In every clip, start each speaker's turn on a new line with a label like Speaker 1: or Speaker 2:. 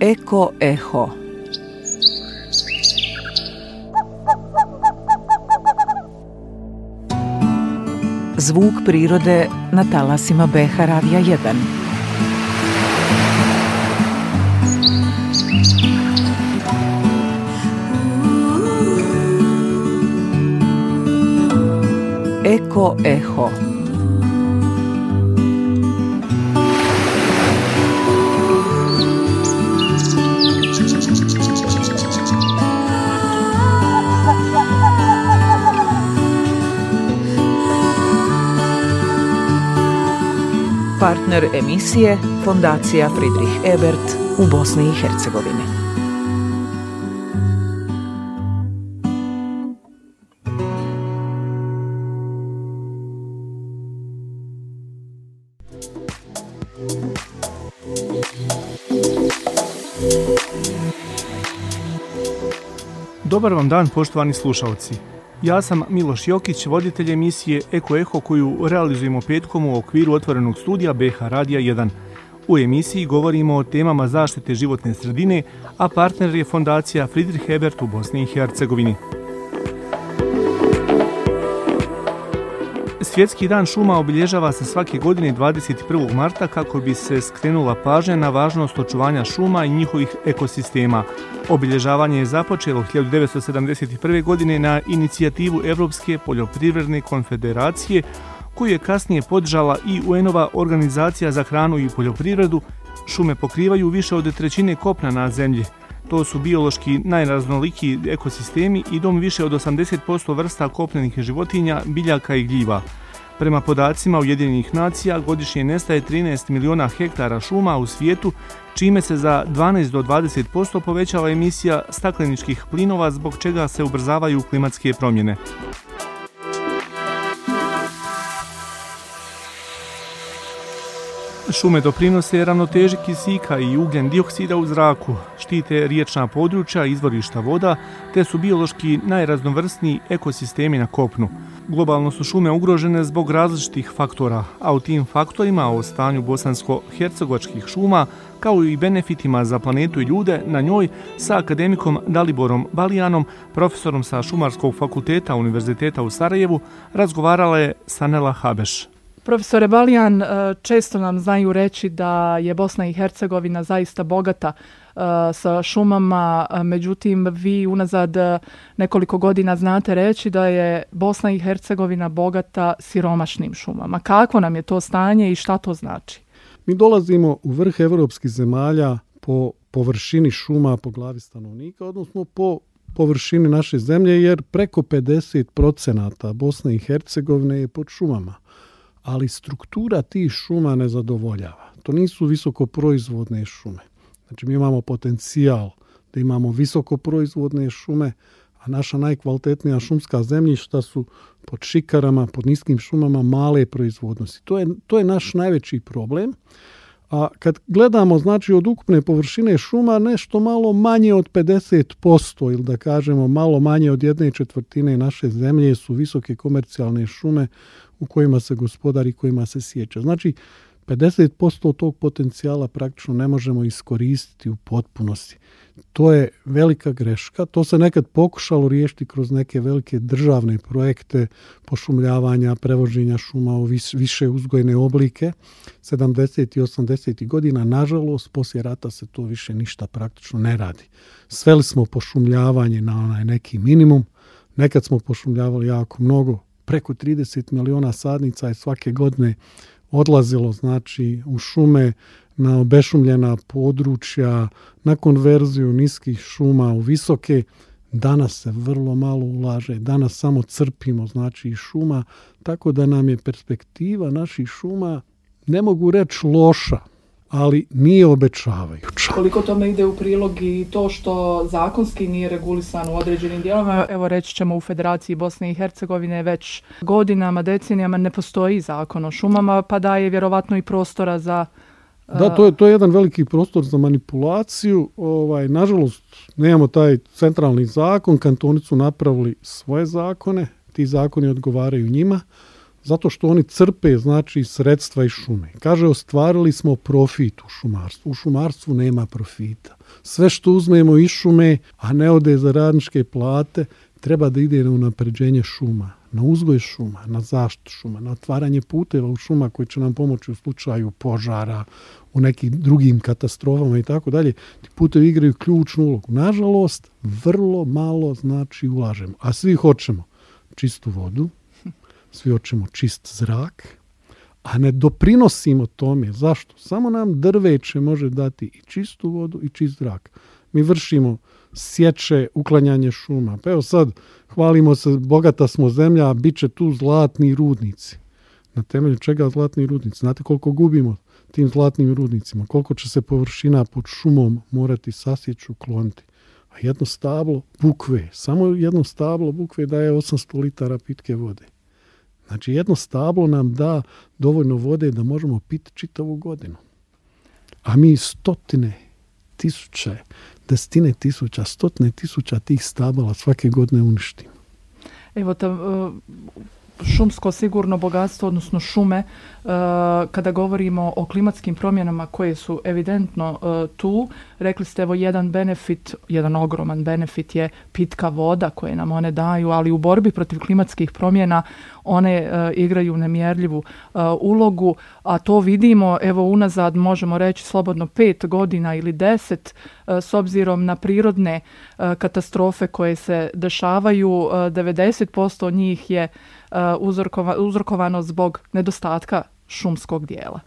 Speaker 1: Eko Eho. Zvuk prirode na talasima BH Radija 1 Eko Eho Partner emisije Fondacija Friedrich Ebert u Bosni i Hercegovini.
Speaker 2: Dobar vam dan poštovani slušalci. Ja sam Miloš Jokić, voditelj emisije Eko Eho koju realizujemo petkom u okviru otvorenog studija BH Radija 1. U emisiji govorimo o temama zaštite životne sredine, a partner je fondacija Friedrich Ebert u Bosni i Hercegovini. Svjetski dan šuma obilježava se svake godine 21. marta kako bi se skrenula pažnja na važnost očuvanja šuma i njihovih ekosistema. Obilježavanje je započelo 1971. godine na inicijativu Europske poljoprivredne konfederacije koju je kasnije podržala i UN-ova organizacija za hranu i poljoprivredu. Šume pokrivaju više od trećine kopna na zemlji. To su biološki najraznoliki ekosistemi i dom više od 80% vrsta kopnenih životinja, biljaka i gljiva. Prema podacima Ujedinjenih nacija godišnje nestaje 13 miliona hektara šuma u svijetu, čime se za 12 do 20% povećava emisija stakleničkih plinova zbog čega se ubrzavaju klimatske promjene. Šume doprinose ravnoteži kisika i ugljen dioksida u zraku, štite riječna područja, izvorišta voda, te su biološki najraznovrsniji ekosistemi na kopnu. Globalno su šume ugrožene zbog različitih faktora, a u tim faktorima o stanju bosansko-hercegovačkih šuma, kao i benefitima za planetu i ljude na njoj sa akademikom Daliborom Balijanom, profesorom sa Šumarskog fakulteta Univerziteta u Sarajevu, razgovarala je Sanela Habeš.
Speaker 3: Profesore Balijan, e, često nam znaju reći da je Bosna i Hercegovina zaista bogata e, sa šumama, međutim vi unazad nekoliko godina znate reći da je Bosna i Hercegovina bogata siromašnim šumama. Kako nam je to stanje i šta to znači?
Speaker 4: Mi dolazimo u vrh evropskih zemalja po površini šuma po glavi stanovnika, odnosno po površini naše zemlje, jer preko 50% Bosne i Hercegovine je pod šumama ali struktura tih šuma ne zadovoljava. To nisu visoko proizvodne šume. Znači mi imamo potencijal da imamo visoko proizvodne šume, a naša najkvalitetnija šumska zemljišta su pod šikarama, pod niskim šumama male proizvodnosti. To je, to je naš najveći problem. A kad gledamo znači od ukupne površine šuma nešto malo manje od 50% ili da kažemo malo manje od jedne četvrtine naše zemlje su visoke komercijalne šume u kojima se gospodari, kojima se sjeća. Znači, 50% tog potencijala praktično ne možemo iskoristiti u potpunosti. To je velika greška. To se nekad pokušalo riješiti kroz neke velike državne projekte pošumljavanja, prevoženja šuma u više uzgojne oblike. 70. i 80. godina, nažalost, poslije rata se to više ništa praktično ne radi. Sveli smo pošumljavanje na onaj neki minimum. Nekad smo pošumljavali jako mnogo, preko 30 miliona sadnica je svake godine odlazilo znači u šume na obešumljena područja, na konverziju niskih šuma u visoke. Danas se vrlo malo ulaže, danas samo crpimo znači iz šuma, tako da nam je perspektiva naših šuma, ne mogu reći loša, ali nije obećavajuća.
Speaker 3: Koliko tome ide u prilog i to što zakonski nije regulisan u određenim dijelovima, evo reći ćemo u Federaciji Bosne i Hercegovine već godinama, decenijama ne postoji zakon o šumama, pa daje vjerovatno i prostora za
Speaker 4: da, to je, to je jedan veliki prostor za manipulaciju. Ovaj, nažalost, nemamo taj centralni zakon, kantoni su napravili svoje zakone, ti zakoni odgovaraju njima. Zato što oni crpe znači sredstva iz šume. Kaže ostvarili smo profit u šumarstvu. U šumarstvu nema profita. Sve što uzmemo iz šume, a ne ode za radničke plate, treba da ide na unapređenje šuma, na uzgoj šuma, na zaštitu šuma, na otvaranje puteva u šuma koji će nam pomoći u slučaju požara, u nekim drugim katastrofama i tako dalje. Ti putevi igraju ključnu ulogu. Nažalost, vrlo malo znači ulažemo, a svi hoćemo čistu vodu, svi hoćemo čist zrak, a ne doprinosimo tome. Zašto? Samo nam drveće može dati i čistu vodu i čist zrak. Mi vršimo sječe, uklanjanje šuma. Pa evo sad, hvalimo se, bogata smo zemlja, a bit će tu zlatni rudnici. Na temelju čega zlatni rudnici? Znate koliko gubimo tim zlatnim rudnicima? Koliko će se površina pod šumom morati sasjeću, kloniti? A jedno stablo bukve, samo jedno stablo bukve daje 800 litara pitke vode. Znači jedno stablo nam da dovoljno vode da možemo piti čitavu godinu. A mi stotine, tisuće, desetine tisuća, stotine tisuća tih stabala svake godine uništimo.
Speaker 3: Evo, ta, šumsko sigurno bogatstvo, odnosno šume, e, kada govorimo o klimatskim promjenama koje su evidentno e, tu, rekli ste evo jedan benefit, jedan ogroman benefit je pitka voda koje nam one daju, ali u borbi protiv klimatskih promjena one e, igraju nemjerljivu ulogu, a to vidimo evo unazad možemo reći slobodno pet godina ili deset s obzirom na prirodne katastrofe koje se dešavaju, 90% njih je uzrokovano zbog nedostatka šumskog dijela.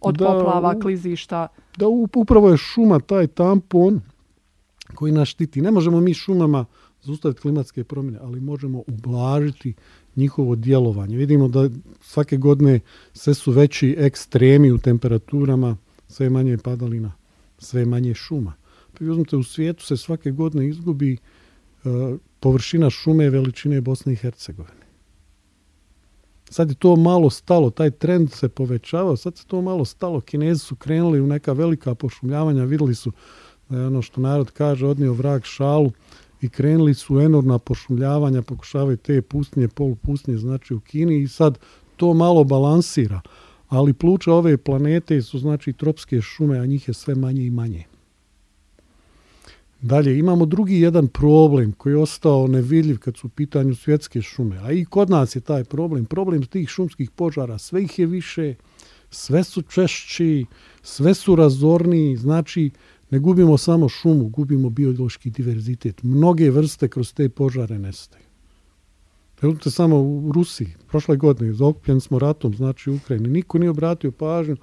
Speaker 3: Od da, poplava, klizišta.
Speaker 4: Da, upravo je šuma taj tampon koji nas štiti. Ne možemo mi šumama zaustaviti klimatske promjene, ali možemo ublažiti njihovo djelovanje. Vidimo da svake godine sve su veći ekstremi u temperaturama, sve manje padalina, sve manje šuma. Pa uzmite, u svijetu se svake godine izgubi uh, površina šume veličine Bosne i Hercegovine. Sad je to malo stalo, taj trend se povećavao, sad se to malo stalo. Kinezi su krenuli u neka velika pošumljavanja, vidjeli su da je ono što narod kaže odnio vrag šalu i krenuli su enormna pošumljavanja, pokušavaju te pustinje, polupustinje, znači u Kini i sad to malo balansira. Ali pluća ove planete su znači tropske šume, a njih je sve manje i manje. Dalje, imamo drugi jedan problem koji je ostao nevidljiv kad su u pitanju svjetske šume, a i kod nas je taj problem. Problem tih šumskih požara, sve ih je više, sve su češći, sve su razorniji, znači ne gubimo samo šumu, gubimo biološki diverzitet. Mnoge vrste kroz te požare nestaju. Uzmite samo u Rusiji, prošle godine, zaokupljeni smo ratom, znači u Ukrajini, niko nije obratio pažnju,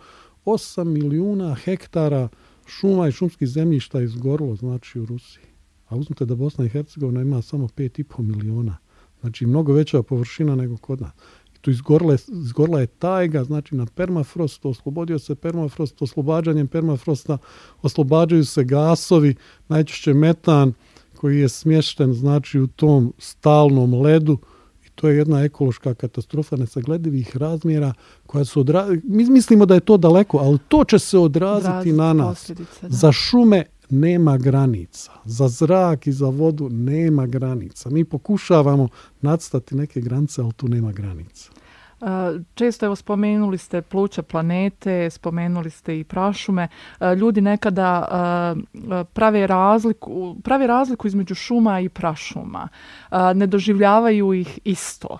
Speaker 4: 8 milijuna hektara šuma i šumskih zemljišta izgorilo, znači u Rusiji. A uzmite da Bosna i Hercegovina ima samo 5,5 miliona. Znači mnogo veća površina nego kod nas. I tu izgorila je, je tajga, znači na permafrost, oslobodio se permafrost, oslobađanjem permafrosta oslobađaju se gasovi, najčešće metan koji je smješten znači u tom stalnom ledu to je jedna ekološka katastrofa nesagledivih razmjera koja se odra... Mi mislimo da je to daleko, ali to će se odraziti na nas. Za šume nema granica. Za zrak i za vodu nema granica. Mi pokušavamo nadstati neke granice, ali tu nema granica.
Speaker 3: Često evo spomenuli ste pluća planete, spomenuli ste i prašume. Ljudi nekada prave razliku, prave razliku između šuma i prašuma. Ne doživljavaju ih isto.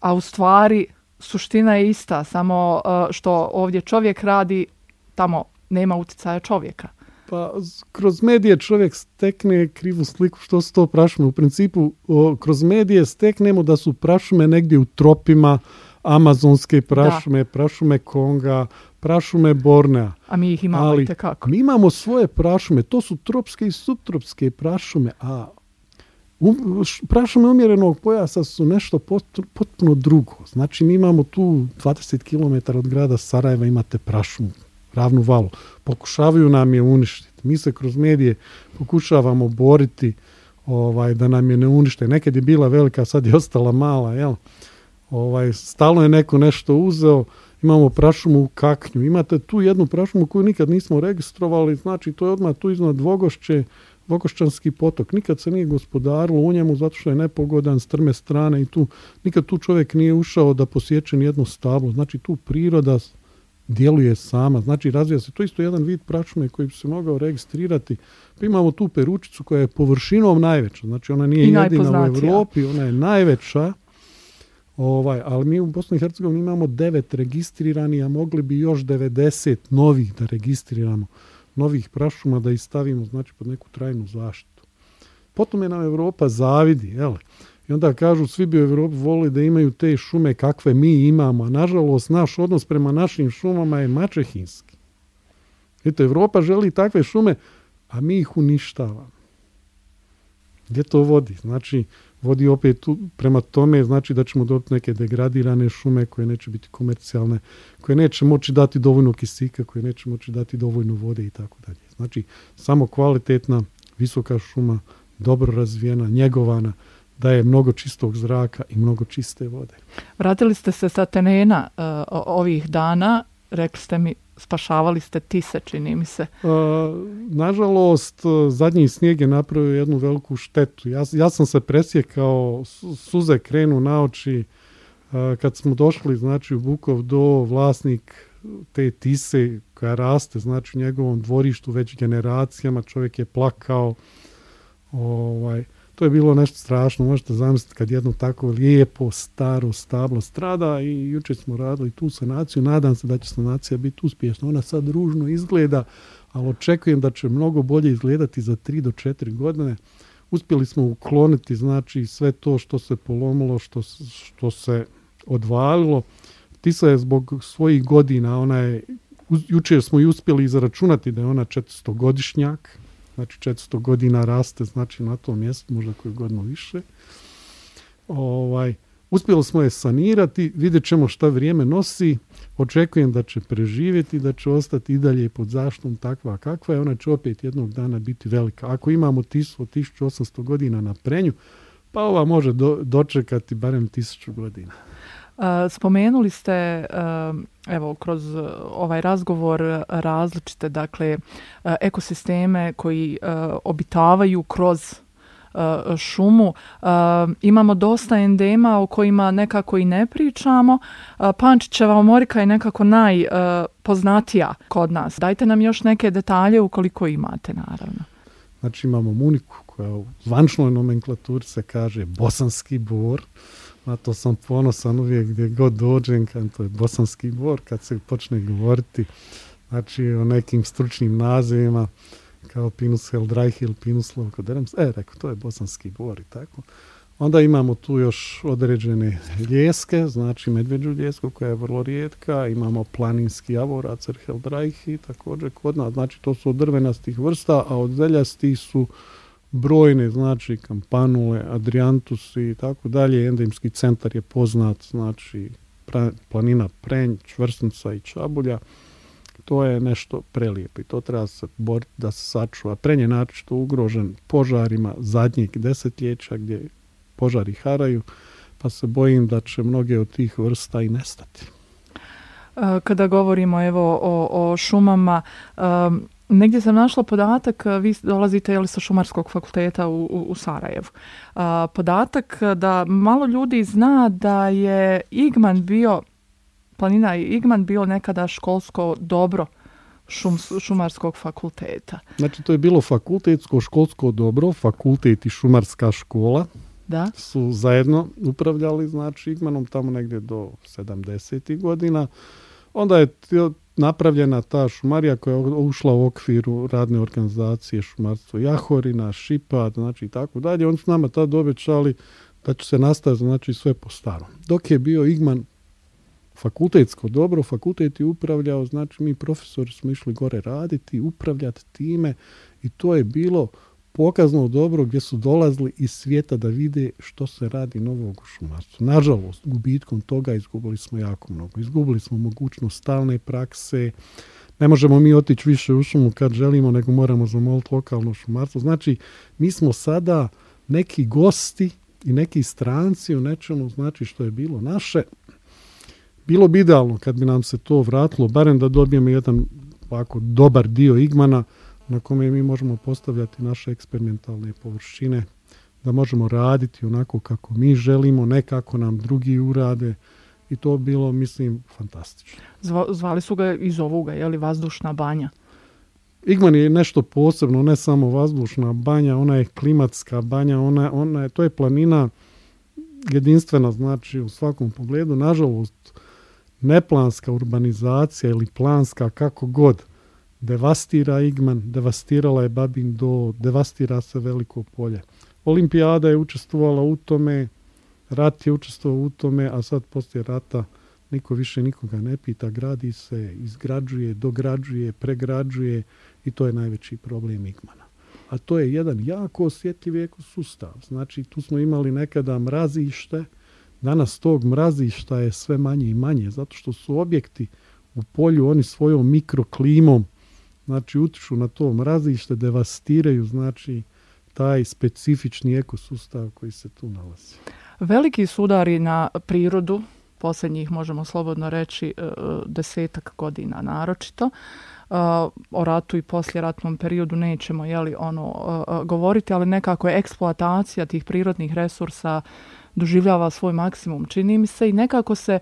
Speaker 3: A u stvari suština je ista, samo što ovdje čovjek radi, tamo nema utjecaja čovjeka.
Speaker 4: Pa kroz medije čovjek stekne krivu sliku što su to prašume. U principu kroz medije steknemo da su prašume negdje u tropima, amazonske prašume, da. prašume Konga, prašume Bornea.
Speaker 3: A mi ih imamo Ali, kako.
Speaker 4: Mi imamo svoje prašume, to su tropske i subtropske prašume, a um, prašume umjerenog pojasa su nešto potpuno drugo. Znači mi imamo tu 20 km od grada Sarajeva imate prašumu, ravnu valu. Pokušavaju nam je uništiti. Mi se kroz medije pokušavamo boriti ovaj, da nam je ne unište. Nekad je bila velika, sad je ostala mala, jel? Ovaj, stalno je neko nešto uzeo, imamo prašumu u kaknju. Imate tu jednu prašumu koju nikad nismo registrovali, znači to je odmah tu iznad Dvogošće, Vokošćanski potok, nikad se nije gospodarilo u njemu zato što je nepogodan, strme strane i tu, nikad tu čovjek nije ušao da posjeće jedno stablo. Znači tu priroda djeluje sama, znači razvija se. To isto jedan vid prašume koji bi se mogao registrirati. Pa imamo tu peručicu koja je površinom najveća, znači ona nije jedina u Europi, ona je najveća. Ovaj, ali mi u Bosni i Hercegovini imamo devet registrirani, a mogli bi još 90 novih da registriramo novih prašuma da ih stavimo znači pod neku trajnu zaštitu. Potom je nam Europa zavidi, jel? I onda kažu svi bi u Europi volili da imaju te šume kakve mi imamo, a nažalost naš odnos prema našim šumama je mačehinski. Eto, Europa želi takve šume, a mi ih uništavamo. Gdje to vodi? Znači, vodi opet prema tome, znači da ćemo dobiti neke degradirane šume koje neće biti komercijalne, koje neće moći dati dovoljno kisika, koje neće moći dati dovoljno vode i tako dalje. Znači, samo kvalitetna, visoka šuma, dobro razvijena, njegovana, daje mnogo čistog zraka i mnogo čiste vode.
Speaker 3: Vratili ste se sa tenena uh, ovih dana, rekli ste mi spašavali ste tise, čini mi se. Uh,
Speaker 4: nažalost, zadnji snijeg je napravio jednu veliku štetu. Ja, ja sam se presjekao, suze krenu na oči kad smo došli znači, u Bukov do vlasnik te tise koja raste znači u njegovom dvorištu već generacijama, čovjek je plakao. Ovaj, to je bilo nešto strašno, možete zamisliti kad jedno tako lijepo, staro stablo strada i jučer smo radili tu sanaciju, nadam se da će sanacija biti uspješna. Ona sad ružno izgleda, ali očekujem da će mnogo bolje izgledati za 3 do 4 godine. Uspjeli smo ukloniti znači sve to što se polomilo, što, što se odvalilo. Tisa je zbog svojih godina, ona je, jučer smo i uspjeli izračunati da je ona 400 godišnjak, znači 400 godina raste znači na tom mjestu, možda koju godinu više. Ovaj, uspjeli smo je sanirati, vidjet ćemo šta vrijeme nosi, očekujem da će preživjeti, da će ostati i dalje pod zaštom takva kakva je, ona će opet jednog dana biti velika. Ako imamo 1800 godina na prenju, pa ova može dočekati barem 1000 godina.
Speaker 3: Spomenuli ste evo kroz ovaj razgovor različite dakle ekosisteme koji obitavaju kroz šumu. Imamo dosta endema o kojima nekako i ne pričamo. Pančićeva omorika je nekako najpoznatija kod nas. Dajte nam još neke detalje ukoliko imate, naravno.
Speaker 4: Znači imamo muniku koja u zvančnoj nomenklaturi se kaže bosanski bor. Na to sam ponosan uvijek gdje god dođem, kad to je bosanski bor, kad se počne govoriti znači o nekim stručnim nazivima kao Pinus Heldraihil, Pinus Lovkoderems, e, rekao, to je bosanski bor i tako. Onda imamo tu još određene ljeske, znači medveđu ljesku koja je vrlo rijetka, imamo planinski javorac, Heldraihi također kod nas, znači to su od drvenastih vrsta, a od zeljastih su brojne, znači kampanule, adriantus i tako dalje. Endemski centar je poznat, znači planina Prenj, Čvrsnica i Čabulja. To je nešto prelijepo i to treba se boriti da se sačuva. Prenj je naročito ugrožen požarima zadnjih desetljeća gdje požari haraju, pa se bojim da će mnoge od tih vrsta i nestati.
Speaker 3: Kada govorimo evo o, o šumama, Negdje sam našla podatak, vi dolazite jeli, sa Šumarskog fakulteta u, u, Sarajevu. podatak da malo ljudi zna da je Igman bio, planina i Igman bio nekada školsko dobro šum, Šumarskog fakulteta.
Speaker 4: Znači to je bilo fakultetsko školsko dobro, fakultet i šumarska škola.
Speaker 3: Da.
Speaker 4: Su zajedno upravljali znači Igmanom tamo negdje do 70. godina. Onda je napravljena ta šumarija koja je ušla u okviru radne organizacije šumarstvo Jahorina, Šipa, znači i tako dalje. Oni su nama tad obećali da će se nastaviti znači sve po starom. Dok je bio Igman fakultetsko dobro, fakultet je upravljao, znači mi profesori smo išli gore raditi, upravljati time i to je bilo pokazno dobro gdje su dolazili iz svijeta da vide što se radi novog u šumarstvu. Nažalost, gubitkom toga izgubili smo jako mnogo. Izgubili smo mogućnost stalne prakse, ne možemo mi otići više u šumu kad želimo, nego moramo zamoliti lokalno šumarstvo. Znači, mi smo sada neki gosti i neki stranci u nečemu, znači što je bilo naše. Bilo bi idealno kad bi nam se to vratilo, barem da dobijemo jedan ovako dobar dio igmana, na kome mi možemo postavljati naše eksperimentalne površine, da možemo raditi onako kako mi želimo, ne kako nam drugi urade i to bilo, mislim, fantastično.
Speaker 3: Zvali su ga iz ovoga, je li vazdušna banja?
Speaker 4: Igman je nešto posebno, ne samo vazdušna banja, ona je klimatska banja, ona, ona je, to je planina jedinstvena, znači u svakom pogledu. Nažalost, neplanska urbanizacija ili planska, kako god, devastira Igman, devastirala je Babin do, devastira se veliko polje. Olimpijada je učestvovala u tome, rat je učestvovao u tome, a sad poslije rata niko više nikoga ne pita, gradi se, izgrađuje, dograđuje, pregrađuje i to je najveći problem Igmana. A to je jedan jako osjetljiv ekosustav. Znači tu smo imali nekada mrazište, danas tog mrazišta je sve manje i manje, zato što su objekti u polju, oni svojom mikroklimom, znači utiču na to mrazište, devastiraju, znači taj specifični ekosustav koji se tu nalazi.
Speaker 3: Veliki sudari na prirodu, posljednjih možemo slobodno reći e, desetak godina naročito, o ratu i posljeratnom periodu nećemo jeli, ono, govoriti, ali nekako je eksploatacija tih prirodnih resursa doživljava svoj maksimum, čini mi se, i nekako se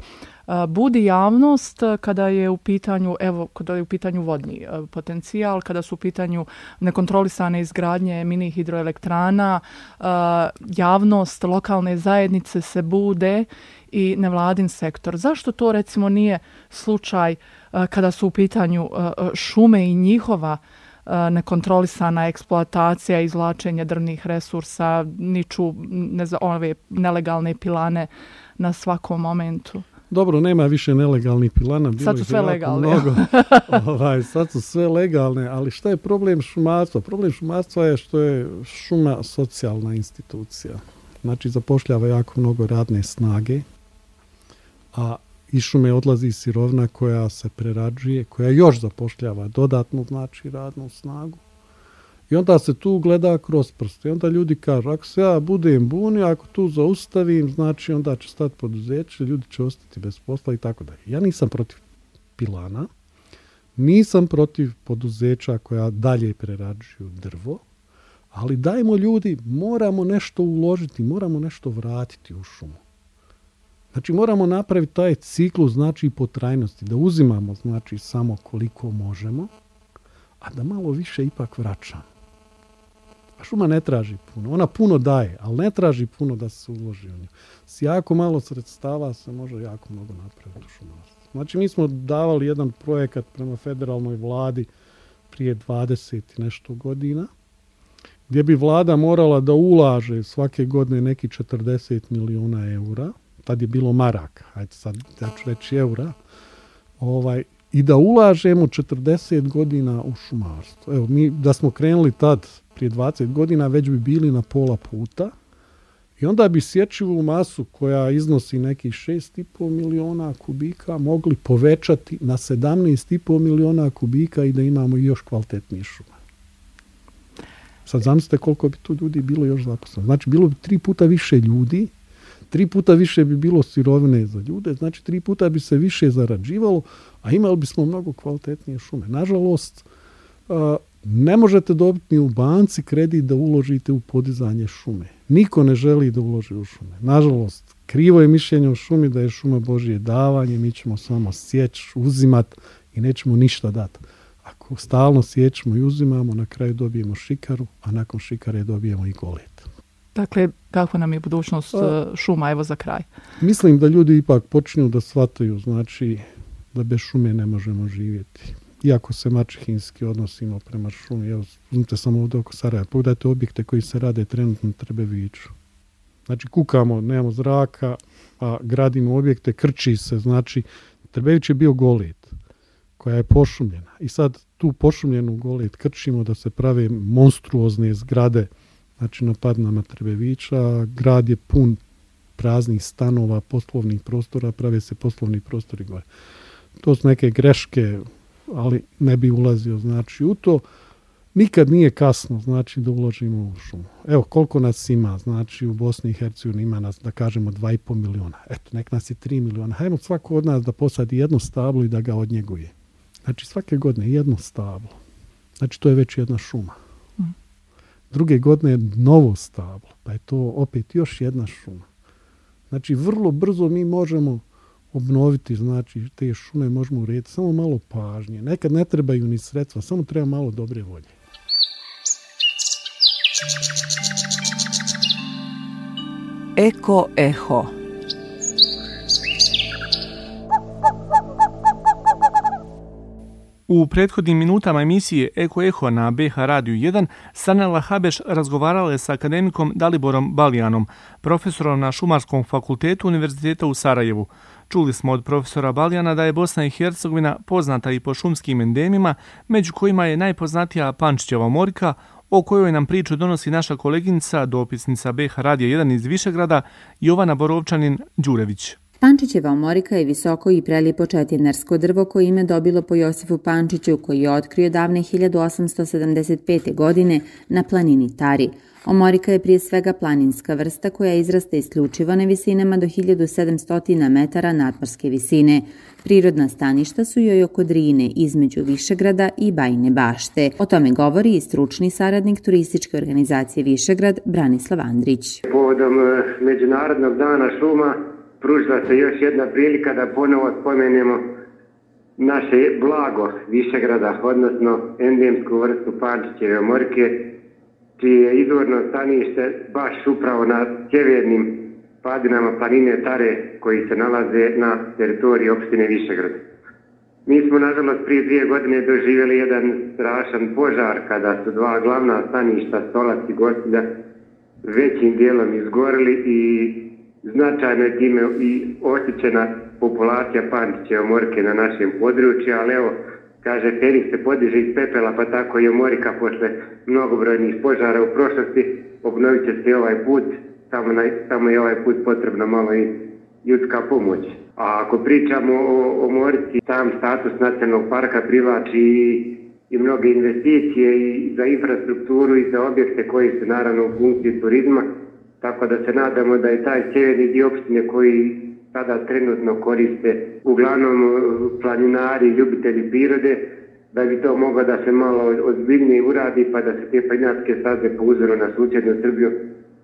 Speaker 3: budi javnost kada je u pitanju, evo, kada je u pitanju vodni potencijal, kada su u pitanju nekontrolisane izgradnje mini hidroelektrana, javnost, lokalne zajednice se bude i nevladin sektor. Zašto to recimo nije slučaj kada su u pitanju šume i njihova nekontrolisana eksploatacija, izvlačenje drvnih resursa, niču ne ove nelegalne pilane na svakom momentu.
Speaker 4: Dobro, nema više nelegalnih pilana.
Speaker 3: Bilo sad su sve legalne.
Speaker 4: Mnogo. ovaj, sad su sve legalne, ali šta je problem šumarstva? Problem šumarstva je što je šuma socijalna institucija. Znači, zapošljava jako mnogo radne snage, a iz šume odlazi sirovna koja se prerađuje, koja još zapošljava dodatnu znači radnu snagu. I onda se tu gleda kroz prste. I onda ljudi kažu, ako se ja budem bunio, ako tu zaustavim, znači onda će stati poduzeće, ljudi će ostati bez posla i tako dalje. Ja nisam protiv pilana, nisam protiv poduzeća koja dalje prerađuju drvo, ali dajmo ljudi, moramo nešto uložiti, moramo nešto vratiti u šumu. Znači moramo napraviti taj ciklus znači po trajnosti, da uzimamo znači samo koliko možemo, a da malo više ipak vraćamo. A šuma ne traži puno. Ona puno daje, ali ne traži puno da se uloži u nju. S jako malo sredstava se može jako mnogo napraviti u šumarstvu. Znači mi smo davali jedan projekat prema federalnoj vladi prije 20 i nešto godina, gdje bi vlada morala da ulaže svake godine neki 40 milijuna eura tad je bilo maraka, hajde sad ja ću reći eura, ovaj, i da ulažemo 40 godina u šumarstvo. Evo, mi da smo krenuli tad prije 20 godina, već bi bili na pola puta i onda bi sječivu masu koja iznosi nekih 6,5 miliona kubika mogli povećati na 17,5 miliona kubika i da imamo još kvalitetnije šume. Sad zamislite koliko bi tu ljudi bilo još zaposleno. Znači, bilo bi tri puta više ljudi tri puta više bi bilo sirovine za ljude, znači tri puta bi se više zarađivalo, a imali bismo mnogo kvalitetnije šume. Nažalost, ne možete dobiti ni u banci kredit da uložite u podizanje šume. Niko ne želi da uloži u šume. Nažalost, krivo je mišljenje o šumi da je šuma Božje davanje, mi ćemo samo sjeći, uzimat i nećemo ništa dati. Ako stalno sjećemo i uzimamo, na kraju dobijemo šikaru, a nakon šikare dobijemo i golet.
Speaker 3: Dakle, kakva nam je budućnost pa, e, šuma, evo za kraj?
Speaker 4: Mislim da ljudi ipak počinju da shvataju, znači da bez šume ne možemo živjeti. Iako se mačehinski odnosimo prema šumi, evo, uzmite samo ovdje oko Sarajeva, pogledajte objekte koji se rade trenutno Trebeviću. Znači, kukamo, nemamo zraka, a gradimo objekte, krči se, znači, Trebević je bio golet, koja je pošumljena. I sad tu pošumljenu golet krčimo da se prave monstruozne zgrade, znači na Padnama Trebevića, grad je pun praznih stanova, poslovnih prostora, prave se poslovni prostori gore. To su neke greške, ali ne bi ulazio znači u to. Nikad nije kasno, znači da uložimo u šumu. Evo koliko nas ima, znači u Bosni i Hercegovini ima nas, da kažemo, 2,5 miliona. Eto, nek nas je 3 miliona. Hajmo svako od nas da posadi jedno stablo i da ga odnjeguje. Znači svake godine jedno stablo. znači to je već jedna šuma. Druge godine novo stablo, pa je to opet još jedna šuma. Znači vrlo brzo mi možemo obnoviti, znači te šume možemo urediti, samo malo pažnje. Nekad ne trebaju ni sredstva, samo treba malo dobre volje.
Speaker 1: Eko Eho
Speaker 2: U prethodnim minutama emisije Eko Eho na BH Radio 1 Sanela Habeš razgovarala je sa akademikom Daliborom Balijanom, profesorom na Šumarskom fakultetu Univerziteta u Sarajevu. Čuli smo od profesora Balijana da je Bosna i Hercegovina poznata i po šumskim endemima, među kojima je najpoznatija Pančićeva morika, o kojoj nam priču donosi naša koleginica, dopisnica BH Radio 1 iz Višegrada, Jovana Borovčanin Đurević.
Speaker 5: Pančićeva omorika je visoko i prelijepo četinarsko drvo koje ime dobilo po Josifu Pančiću koji je otkrio davne 1875. godine na planini Tari. Omorika je prije svega planinska vrsta koja izrasta isključivo na visinama do 1700 metara nadmorske visine. Prirodna staništa su joj oko Drine između Višegrada i Bajne bašte. O tome govori i stručni saradnik turističke organizacije Višegrad Branislav Andrić.
Speaker 6: Povodom eh, Međunarodnog dana šuma pružila se još jedna prilika da ponovo spomenemo naše blago Višegrada, odnosno endemsku vrstu Pančićeve morke, čije je izvorno stanište baš upravo na sjevernim padinama planine Tare koji se nalaze na teritoriji opštine Višegrad. Mi smo, nažalost, prije dvije godine doživjeli jedan strašan požar kada su dva glavna staništa, Stolac i Gostilja, većim dijelom izgorili i značajno je time i oštićena populacija pančiće omorke na našem području, ali evo, kaže, Feniks se podiže iz pepela, pa tako i omorika posle mnogobrojnih požara u prošlosti, obnovit će se ovaj put, samo, na, samo je ovaj put potrebno malo i ljudska pomoć. A ako pričamo o, o sam status nacionalnog parka privlači i, i mnoge investicije i za infrastrukturu i za objekte koji su naravno u funkciji turizma, tako da se nadamo da je taj sjeverni dio opštine koji sada trenutno koriste uglavnom e, planinari, ljubitelji prirode, da bi to moglo da se malo ozbiljnije uradi pa da se te planinarske staze po uzoru na susjednu Srbiju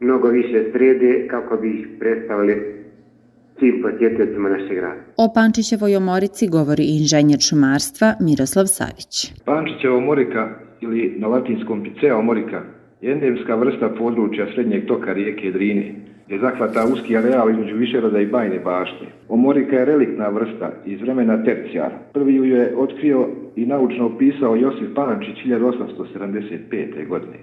Speaker 6: mnogo više srede kako bi ih predstavili svim posjetiteljima našeg grada.
Speaker 5: O Pančićevoj omorici govori inženjer šumarstva Miroslav Savić.
Speaker 7: Pančićeva omorika ili na latinskom Picea omorika endemska vrsta područja srednjeg toka rijeke Drine, gdje zahvata uski areal između Višeroda i Bajne bašte. Omorika je reliktna vrsta iz vremena tercijara. Prvi ju je otkrio i naučno opisao Josip Pančić 1875. godine.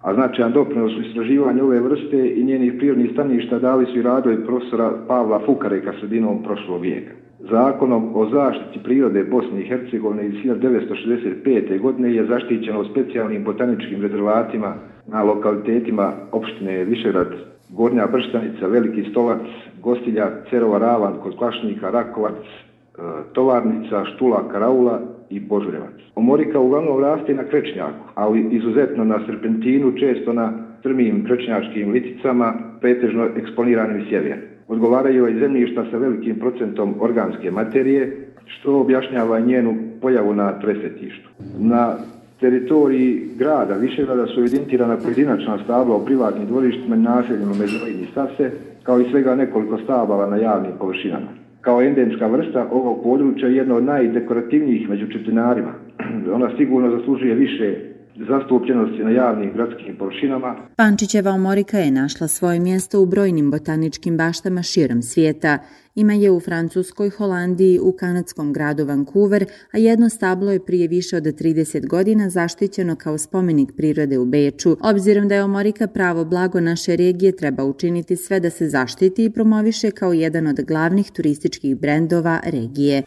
Speaker 7: A značajan doprinos u istraživanju ove vrste i njenih prirodnih staništa dali su i radovi profesora Pavla Fukareka sredinom prošlog vijeka. Zakonom o zaštiti prirode Bosne i Hercegovine iz 1965. godine je zaštićeno specijalnim botaničkim rezervatima na lokalitetima opštine Višegrad, Gornja Brštanica, Veliki Stolac, Gostilja, Cerova Ravan, kod Klašnika, Rakovac, e, Tovarnica, Štula, Karaula i Božurevac. Omorika uglavnom raste na krečnjaku, ali izuzetno na serpentinu, često na strmijim krečnjačkim liticama, pretežno eksponiranim sjeverno odgovaraju i zemljišta sa velikim procentom organske materije, što objašnjava njenu pojavu na tresetištu. Na teritoriji grada Višegrada su evidentirana pojedinačna stabla u privatnim dvorištima i naseljima i sase, kao i svega nekoliko stabala na javnim površinama. Kao endemska vrsta ovog područja je jedna od najdekorativnijih među četinarima. Ona sigurno zaslužuje više zastupljenosti na javnim gradskim površinama.
Speaker 5: Pančićeva omorika je našla svoje mjesto u brojnim botaničkim baštama širom svijeta. Ima je u Francuskoj, Holandiji, u kanadskom gradu Vancouver, a jedno stablo je prije više od 30 godina zaštićeno kao spomenik prirode u Beču. Obzirom da je omorika pravo blago naše regije, treba učiniti sve da se zaštiti i promoviše kao jedan od glavnih turističkih brendova regije.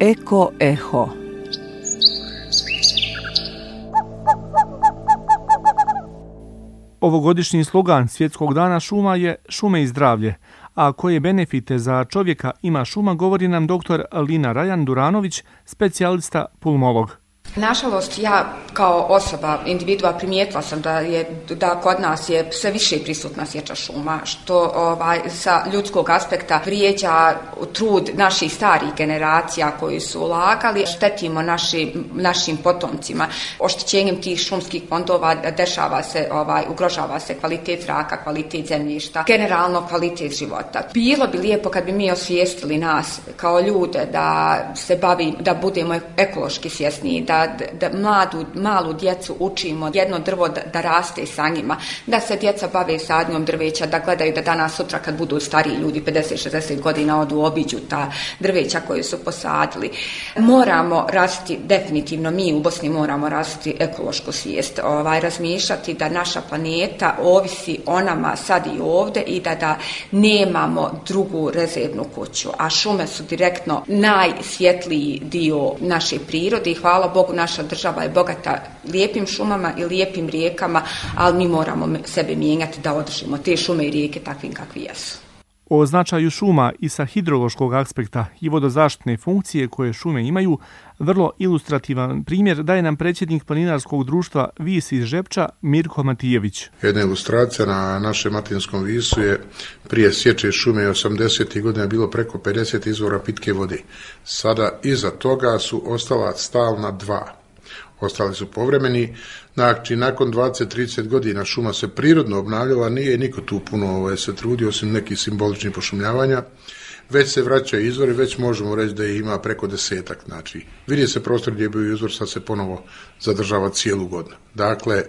Speaker 1: Eko Eho
Speaker 2: Ovogodišnji slogan Svjetskog dana šuma je šume i zdravlje, a koje benefite za čovjeka ima šuma govori nam dr. Lina Rajan Duranović, specijalista pulmolog.
Speaker 8: Nažalost, ja kao osoba, individua primijetila sam da je da kod nas je sve više prisutna sjeća šuma, što ovaj, sa ljudskog aspekta vrijeđa trud naših starih generacija koji su ulagali, štetimo naši, našim potomcima. Oštećenjem tih šumskih fondova dešava se, ovaj, ugrožava se kvalitet zraka, kvalitet zemljišta, generalno kvalitet života. Bilo bi lijepo kad bi mi osvijestili nas kao ljude da se bavi, da budemo ekološki svjesni, da da, mladu, malu djecu učimo jedno drvo da, da, raste sa njima, da se djeca bave sadnjom drveća, da gledaju da danas sutra kad budu stariji ljudi 50-60 godina odu obiđu ta drveća koje su posadili. Moramo rasti, definitivno mi u Bosni moramo rasti ekološku svijest, ovaj, razmišljati da naša planeta ovisi o nama sad i ovdje i da, da nemamo drugu rezervnu kuću, a šume su direktno najsvjetliji dio naše prirode i hvala Bogu naša država je bogata lijepim šumama i lijepim rijekama, ali mi moramo sebe mijenjati da održimo te šume i rijeke takvim kakvi jesu.
Speaker 2: O značaju šuma i sa hidrološkog aspekta i vodozaštitne funkcije koje šume imaju, vrlo ilustrativan primjer daje nam predsjednik planinarskog društva Vis iz Žepča Mirko Matijević.
Speaker 9: Jedna ilustracija na našem Matinskom visu je prije sječe šume 80. godina bilo preko 50 izvora pitke vode. Sada iza toga su ostala stalna dva ostali su povremeni. Znači, nakon 20-30 godina šuma se prirodno obnavljala, nije niko tu puno ovaj, se trudio, osim nekih simboličnih pošumljavanja. Već se vraćaju izvori, već možemo reći da ih ima preko desetak. Znači, vidi se prostor gdje je bio izvor, sad se ponovo zadržava cijelu godinu. Dakle,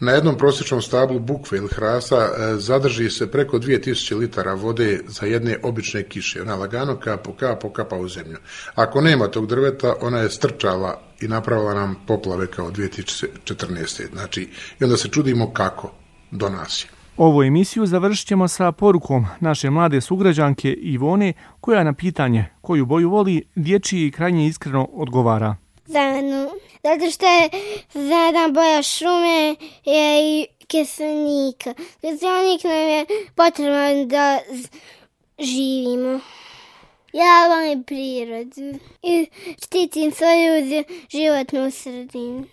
Speaker 9: na jednom prosječnom stablu bukve ili hrasta e, zadrži se preko 2000 litara vode za jedne obične kiše. Ona lagano kapo, kapo, kapa u zemlju. Ako nema tog drveta, ona je strčala i napravila nam poplave kao 2014. Znači, i onda se čudimo kako do nas je.
Speaker 2: Ovu emisiju završit ćemo sa porukom naše mlade sugrađanke Ivone, koja na pitanje koju boju voli, dječji krajnje iskreno odgovara.
Speaker 10: Zelenu. Zato što je zelena boja šume je i kiselnika. Kiselnik nam je potreban da živimo. Ja volim prirodu i štitim svoju životnu sredinu.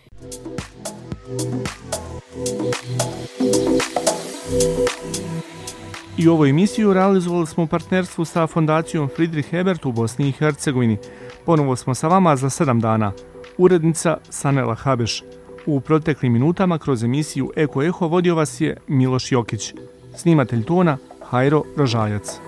Speaker 2: I ovu emisiju realizovali smo u partnerstvu sa Fondacijom Friedrich Hebert u Bosni i Hercegovini. Ponovo smo sa vama za sedam dana. Urednica Sanela Habeš. U proteklim minutama kroz emisiju Eko Eho vodio vas je Miloš Jokić. Snimatelj tona Hajro Rožajac.